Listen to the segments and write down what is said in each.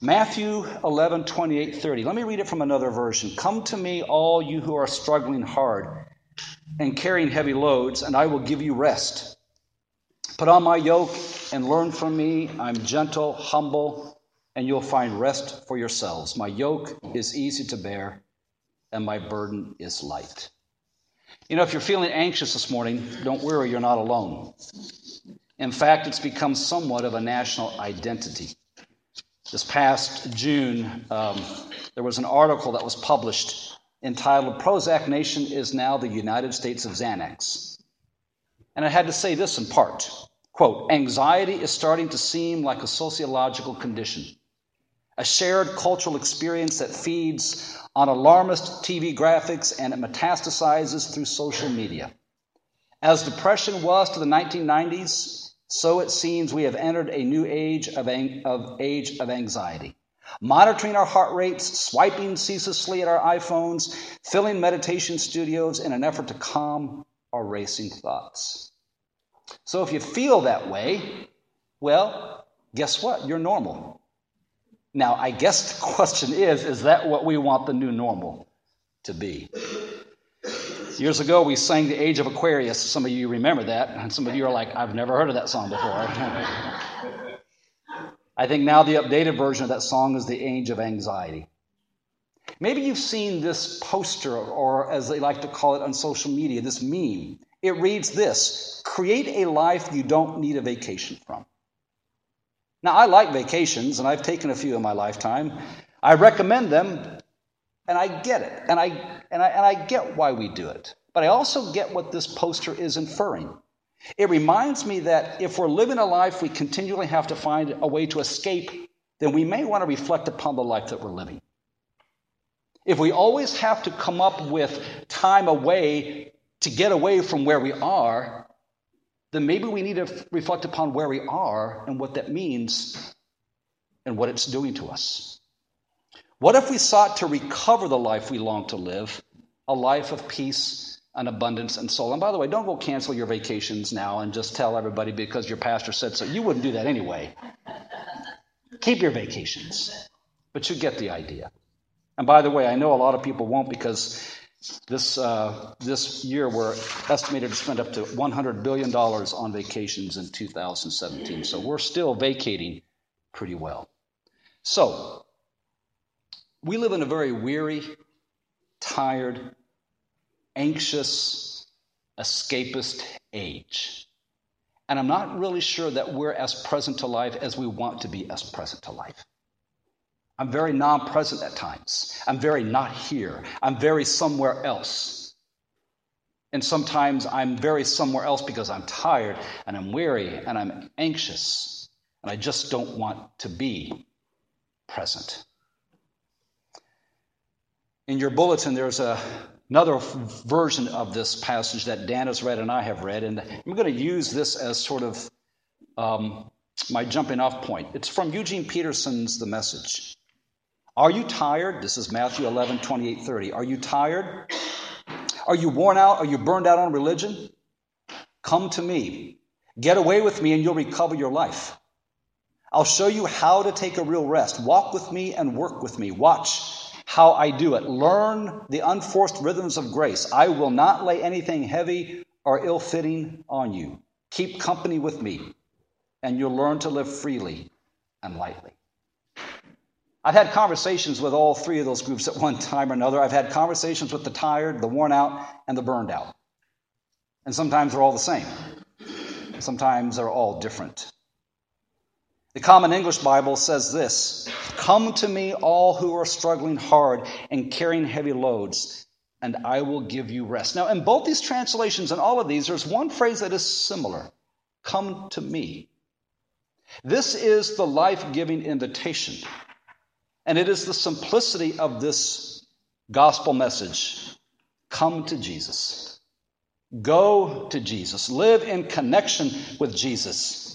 Matthew 11, 28, 30. Let me read it from another version. Come to me, all you who are struggling hard and carrying heavy loads, and I will give you rest. Put on my yoke and learn from me. I'm gentle, humble, and you'll find rest for yourselves. My yoke is easy to bear, and my burden is light. You know, if you're feeling anxious this morning, don't worry, you're not alone. In fact, it's become somewhat of a national identity. This past June, um, there was an article that was published entitled Prozac Nation is Now the United States of Xanax. And it had to say this in part quote, anxiety is starting to seem like a sociological condition, a shared cultural experience that feeds on alarmist TV graphics and it metastasizes through social media. As depression was to the 1990s, so it seems we have entered a new age of, of, age of anxiety. Monitoring our heart rates, swiping ceaselessly at our iPhones, filling meditation studios in an effort to calm our racing thoughts. So if you feel that way, well, guess what? You're normal. Now, I guess the question is is that what we want the new normal to be? Years ago, we sang The Age of Aquarius. Some of you remember that, and some of you are like, I've never heard of that song before. I think now the updated version of that song is The Age of Anxiety. Maybe you've seen this poster, or as they like to call it on social media, this meme. It reads this Create a life you don't need a vacation from. Now, I like vacations, and I've taken a few in my lifetime. I recommend them, and I get it, and I, and I, and I get why we do it. But I also get what this poster is inferring. It reminds me that if we're living a life we continually have to find a way to escape, then we may want to reflect upon the life that we're living. If we always have to come up with time away to get away from where we are, then maybe we need to reflect upon where we are and what that means and what it's doing to us. What if we sought to recover the life we long to live, a life of peace and abundance and soul? And by the way, don't go cancel your vacations now and just tell everybody because your pastor said so. You wouldn't do that anyway. Keep your vacations, but you get the idea. And by the way, I know a lot of people won't because this, uh, this year, we're estimated to spend up to $100 billion on vacations in 2017. So we're still vacating pretty well. So, we live in a very weary, tired, anxious, escapist age. And I'm not really sure that we're as present to life as we want to be as present to life. I'm very non present at times. I'm very not here. I'm very somewhere else. And sometimes I'm very somewhere else because I'm tired and I'm weary and I'm anxious and I just don't want to be present. In your bulletin, there's a, another version of this passage that Dan has read and I have read, and I'm going to use this as sort of um, my jumping off point. It's from Eugene Peterson's The Message. Are you tired? This is Matthew 11, 28, 30. Are you tired? Are you worn out? Are you burned out on religion? Come to me. Get away with me and you'll recover your life. I'll show you how to take a real rest. Walk with me and work with me. Watch how I do it. Learn the unforced rhythms of grace. I will not lay anything heavy or ill fitting on you. Keep company with me, and you'll learn to live freely and lightly. I've had conversations with all three of those groups at one time or another. I've had conversations with the tired, the worn out, and the burned out. And sometimes they're all the same, sometimes they're all different. The Common English Bible says this Come to me, all who are struggling hard and carrying heavy loads, and I will give you rest. Now, in both these translations and all of these, there's one phrase that is similar Come to me. This is the life giving invitation and it is the simplicity of this gospel message come to Jesus. Go to Jesus. Live in connection with Jesus.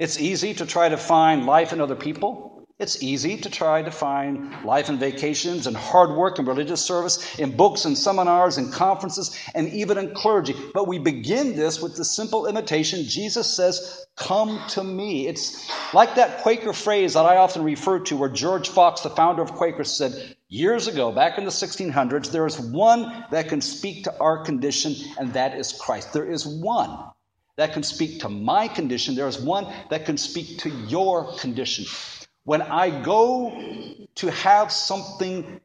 It's easy to try to find life in other people. It's easy to try to find life in vacations and hard work and religious service in books and seminars and conferences and even in clergy. But we begin this with the simple invitation Jesus says, Come to me. It's like that Quaker phrase that I often refer to, where George Fox, the founder of Quakers, said years ago, back in the 1600s, there is one that can speak to our condition, and that is Christ. There is one that can speak to my condition. There is one that can speak to your condition. When I go to have something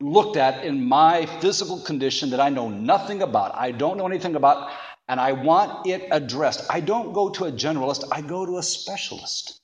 looked at in my physical condition that I know nothing about, I don't know anything about, and I want it addressed, I don't go to a generalist, I go to a specialist.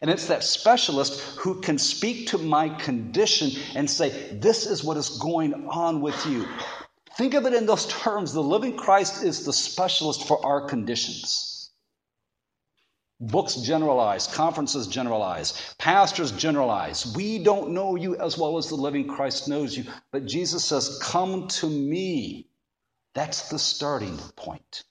And it's that specialist who can speak to my condition and say, This is what is going on with you. Think of it in those terms. The living Christ is the specialist for our conditions. Books generalize, conferences generalize, pastors generalize. We don't know you as well as the living Christ knows you, but Jesus says, Come to me. That's the starting point.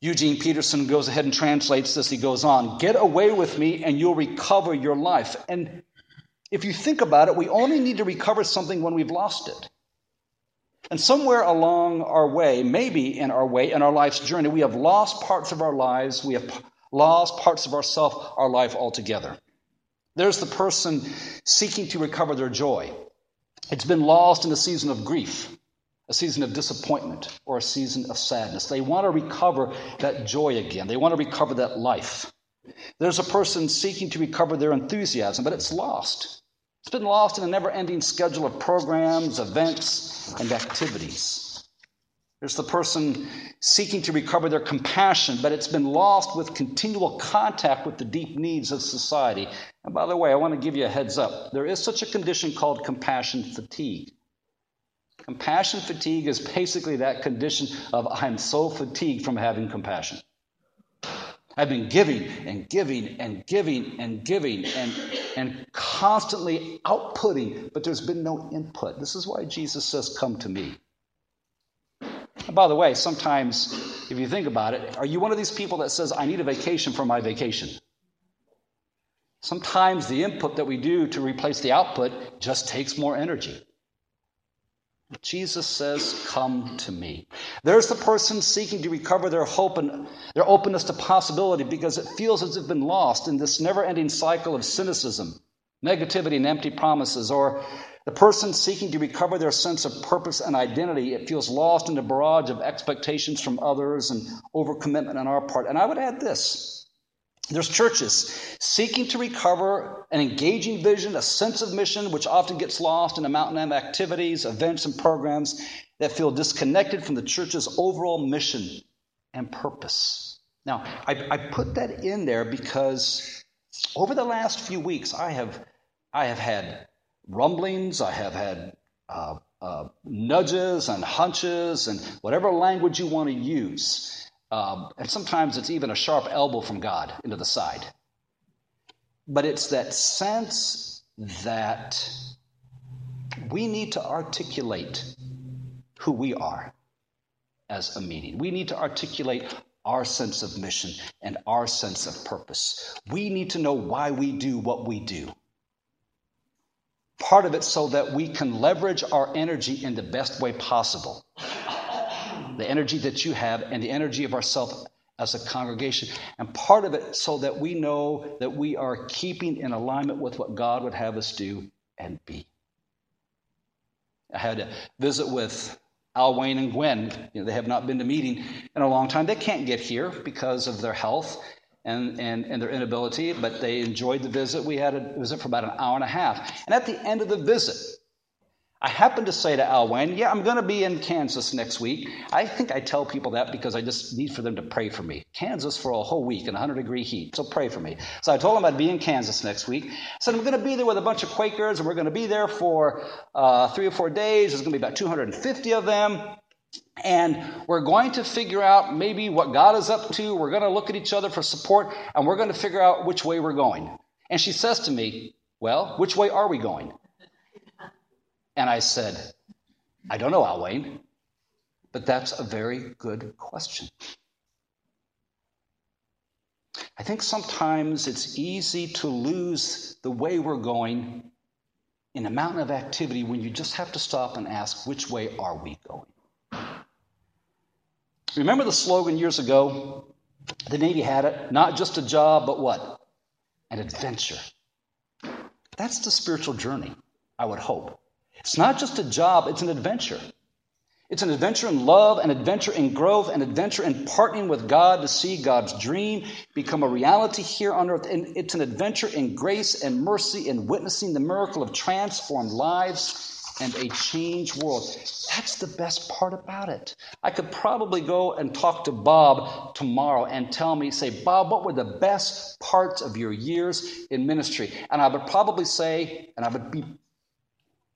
Eugene Peterson goes ahead and translates this. He goes on, Get away with me and you'll recover your life. And if you think about it, we only need to recover something when we've lost it. And somewhere along our way, maybe in our way, in our life's journey, we have lost parts of our lives, we have lost parts of ourself, our life altogether. There's the person seeking to recover their joy. It's been lost in a season of grief, a season of disappointment, or a season of sadness. They want to recover that joy again. They want to recover that life. There's a person seeking to recover their enthusiasm, but it's lost. It's been lost in a never ending schedule of programs, events, and activities. There's the person seeking to recover their compassion, but it's been lost with continual contact with the deep needs of society. And by the way, I want to give you a heads up. There is such a condition called compassion fatigue. Compassion fatigue is basically that condition of I'm so fatigued from having compassion. I've been giving and giving and giving and giving and, and constantly outputting, but there's been no input. This is why Jesus says, Come to me. And by the way, sometimes, if you think about it, are you one of these people that says, I need a vacation for my vacation? Sometimes the input that we do to replace the output just takes more energy. Jesus says, Come to me. There's the person seeking to recover their hope and their openness to possibility because it feels as if been lost in this never ending cycle of cynicism, negativity, and empty promises. Or the person seeking to recover their sense of purpose and identity, it feels lost in the barrage of expectations from others and overcommitment on our part. And I would add this there's churches seeking to recover an engaging vision, a sense of mission, which often gets lost in a mountain of activities, events, and programs that feel disconnected from the church's overall mission and purpose. Now, I, I put that in there because over the last few weeks, I have, I have had rumblings, I have had uh, uh, nudges and hunches and whatever language you want to use um, and sometimes it's even a sharp elbow from God into the side. But it's that sense that we need to articulate who we are as a meeting. We need to articulate our sense of mission and our sense of purpose. We need to know why we do what we do. Part of it so that we can leverage our energy in the best way possible the energy that you have, and the energy of ourselves as a congregation. And part of it so that we know that we are keeping in alignment with what God would have us do and be. I had a visit with Al Wayne and Gwen. You know, they have not been to meeting in a long time. They can't get here because of their health and, and, and their inability, but they enjoyed the visit. We had a visit for about an hour and a half. And at the end of the visit, I happened to say to Al Wayne, Yeah, I'm going to be in Kansas next week. I think I tell people that because I just need for them to pray for me. Kansas for a whole week in 100 degree heat, so pray for me. So I told them I'd be in Kansas next week. I said, I'm going to be there with a bunch of Quakers, and we're going to be there for uh, three or four days. There's going to be about 250 of them. And we're going to figure out maybe what God is up to. We're going to look at each other for support, and we're going to figure out which way we're going. And she says to me, Well, which way are we going? And I said, I don't know, Al Wayne, but that's a very good question. I think sometimes it's easy to lose the way we're going in a mountain of activity when you just have to stop and ask, which way are we going? Remember the slogan years ago? The Navy had it not just a job, but what? An adventure. That's the spiritual journey, I would hope. It's not just a job, it's an adventure. It's an adventure in love, an adventure in growth, an adventure in partnering with God to see God's dream become a reality here on earth. And it's an adventure in grace and mercy and witnessing the miracle of transformed lives and a changed world. That's the best part about it. I could probably go and talk to Bob tomorrow and tell me, say, Bob, what were the best parts of your years in ministry? And I would probably say, and I would be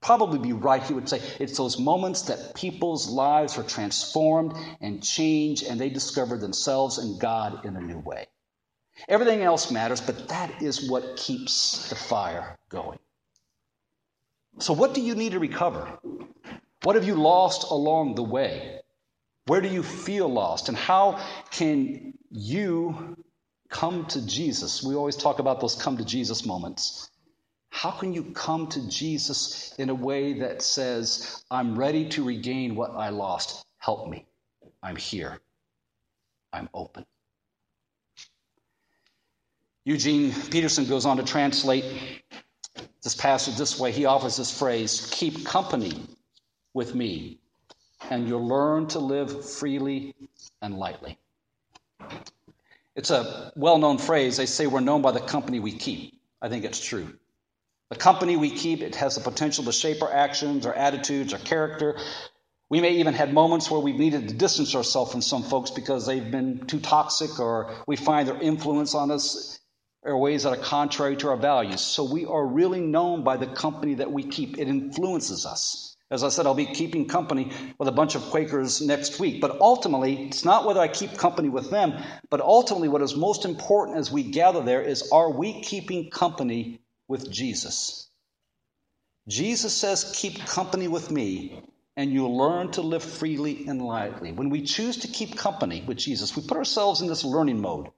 probably be right. He would say it's those moments that people's lives are transformed and changed and they discover themselves and God in a new way. Everything else matters, but that is what keeps the fire going. So, what do you need to recover? What have you lost along the way? Where do you feel lost? And how can you come to Jesus? We always talk about those come to Jesus moments. How can you come to Jesus in a way that says, I'm ready to regain what I lost? Help me. I'm here. I'm open. Eugene Peterson goes on to translate this passage this way. He offers this phrase Keep company with me, and you'll learn to live freely and lightly. It's a well known phrase. They say we're known by the company we keep. I think it's true. The company we keep, it has the potential to shape our actions, our attitudes, our character. We may even have moments where we've needed to distance ourselves from some folks because they've been too toxic or we find their influence on us or ways that are contrary to our values. So we are really known by the company that we keep. It influences us. As I said, I'll be keeping company with a bunch of Quakers next week. But ultimately, it's not whether I keep company with them, but ultimately, what is most important as we gather there is are we keeping company with Jesus. Jesus says, Keep company with me, and you'll learn to live freely and lightly. When we choose to keep company with Jesus, we put ourselves in this learning mode.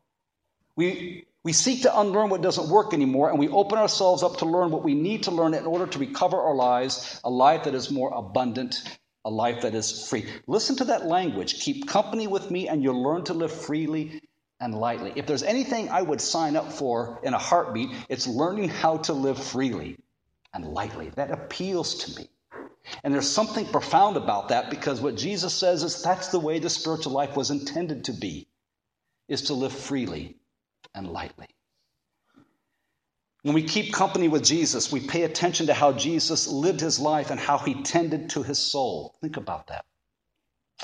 We, we seek to unlearn what doesn't work anymore, and we open ourselves up to learn what we need to learn in order to recover our lives, a life that is more abundant, a life that is free. Listen to that language. Keep company with me, and you'll learn to live freely and lightly. If there's anything I would sign up for in a heartbeat, it's learning how to live freely and lightly. That appeals to me. And there's something profound about that because what Jesus says is that's the way the spiritual life was intended to be, is to live freely and lightly. When we keep company with Jesus, we pay attention to how Jesus lived his life and how he tended to his soul. Think about that.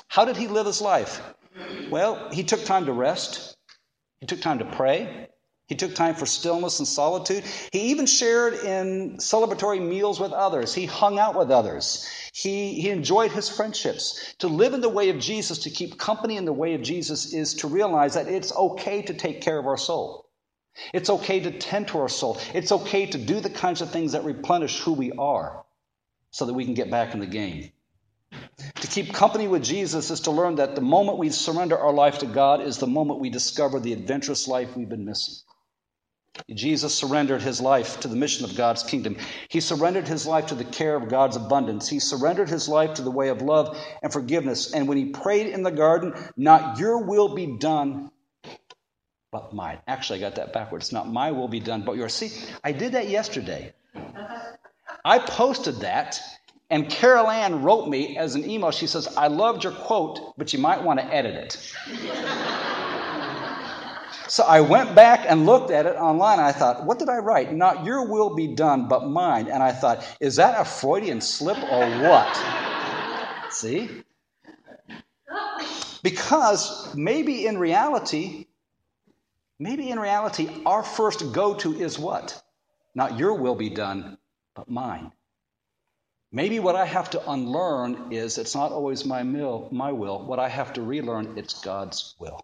How did he live his life? Well, he took time to rest. He took time to pray. He took time for stillness and solitude. He even shared in celebratory meals with others. He hung out with others. He, he enjoyed his friendships. To live in the way of Jesus, to keep company in the way of Jesus, is to realize that it's okay to take care of our soul. It's okay to tend to our soul. It's okay to do the kinds of things that replenish who we are so that we can get back in the game. Keep company with Jesus is to learn that the moment we surrender our life to God is the moment we discover the adventurous life we've been missing. Jesus surrendered his life to the mission of God's kingdom. He surrendered his life to the care of God's abundance. He surrendered his life to the way of love and forgiveness. And when he prayed in the garden, not your will be done, but mine. Actually, I got that backwards. Not my will be done, but yours. See, I did that yesterday. I posted that and Carol Ann wrote me as an email. She says, I loved your quote, but you might want to edit it. so I went back and looked at it online. I thought, what did I write? Not your will be done, but mine. And I thought, is that a Freudian slip or what? See? Because maybe in reality, maybe in reality, our first go to is what? Not your will be done, but mine. Maybe what I have to unlearn is it's not always my, will, my will. What I have to relearn, it's God's will.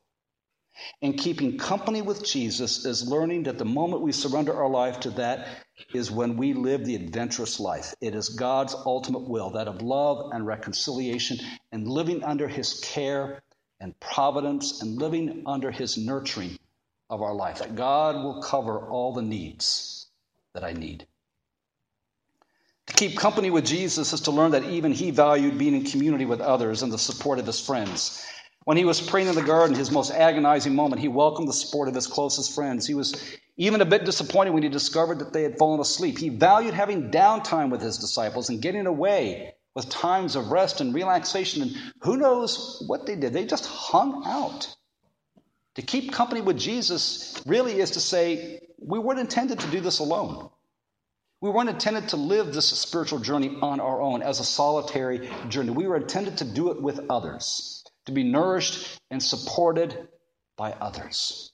And keeping company with Jesus is learning that the moment we surrender our life to that is when we live the adventurous life. It is God's ultimate will, that of love and reconciliation and living under His care and providence and living under His nurturing of our life, that God will cover all the needs that I need. To keep company with Jesus is to learn that even he valued being in community with others and the support of his friends. When he was praying in the garden, his most agonizing moment, he welcomed the support of his closest friends. He was even a bit disappointed when he discovered that they had fallen asleep. He valued having downtime with his disciples and getting away with times of rest and relaxation. And who knows what they did? They just hung out. To keep company with Jesus really is to say, we weren't intended to do this alone. We weren't intended to live this spiritual journey on our own as a solitary journey. We were intended to do it with others to be nourished and supported by others.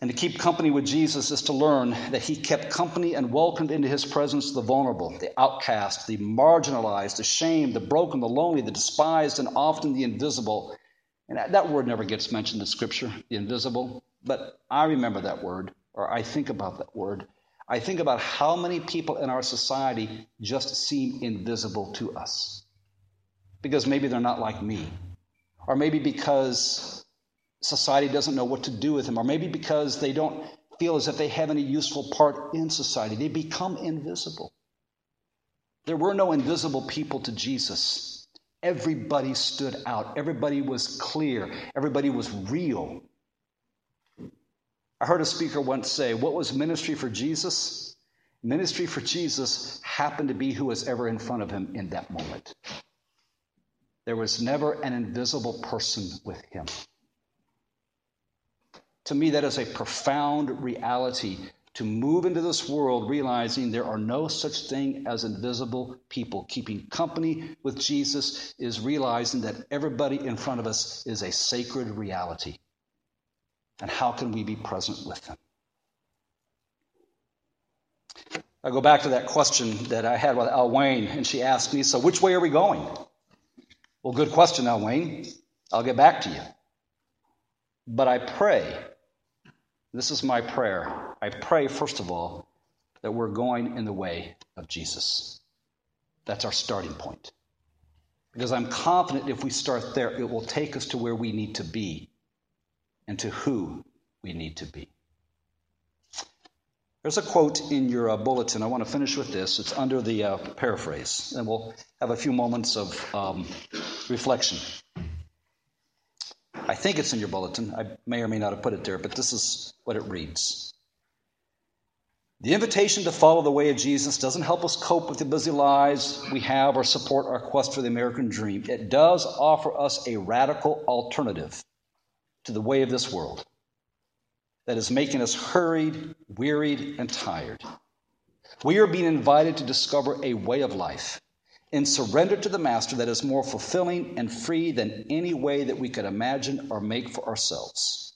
And to keep company with Jesus is to learn that he kept company and welcomed into his presence the vulnerable, the outcast, the marginalized, the shamed, the broken, the lonely, the despised, and often the invisible. And that word never gets mentioned in Scripture, the invisible. But I remember that word, or I think about that word. I think about how many people in our society just seem invisible to us because maybe they're not like me, or maybe because society doesn't know what to do with them, or maybe because they don't feel as if they have any useful part in society. They become invisible. There were no invisible people to Jesus. Everybody stood out, everybody was clear, everybody was real. I heard a speaker once say, What was ministry for Jesus? Ministry for Jesus happened to be who was ever in front of him in that moment. There was never an invisible person with him. To me, that is a profound reality to move into this world realizing there are no such thing as invisible people. Keeping company with Jesus is realizing that everybody in front of us is a sacred reality. And how can we be present with them? I go back to that question that I had with Al Wayne, and she asked me, So, which way are we going? Well, good question now, Wayne. I'll get back to you. But I pray, this is my prayer. I pray, first of all, that we're going in the way of Jesus. That's our starting point. Because I'm confident if we start there, it will take us to where we need to be and to who we need to be. There's a quote in your uh, bulletin. I want to finish with this. It's under the uh, paraphrase, and we'll have a few moments of um, reflection. I think it's in your bulletin. I may or may not have put it there, but this is what it reads The invitation to follow the way of Jesus doesn't help us cope with the busy lives we have or support our quest for the American dream. It does offer us a radical alternative to the way of this world that is making us hurried, wearied, and tired. We are being invited to discover a way of life and surrender to the Master that is more fulfilling and free than any way that we could imagine or make for ourselves.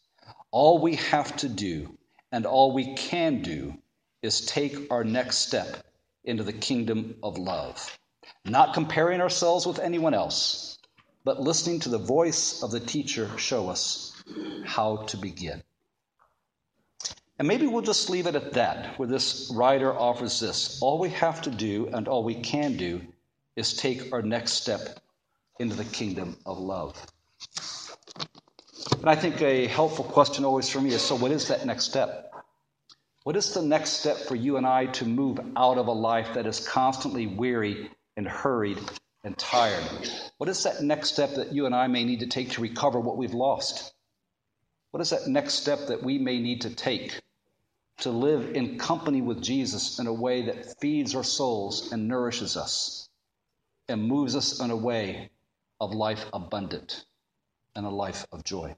All we have to do and all we can do is take our next step into the kingdom of love, not comparing ourselves with anyone else, but listening to the voice of the teacher show us how to begin. And maybe we'll just leave it at that, where this writer offers this. All we have to do and all we can do is take our next step into the kingdom of love. And I think a helpful question always for me is so, what is that next step? What is the next step for you and I to move out of a life that is constantly weary and hurried and tired? What is that next step that you and I may need to take to recover what we've lost? What is that next step that we may need to take to live in company with Jesus in a way that feeds our souls and nourishes us and moves us in a way of life abundant and a life of joy.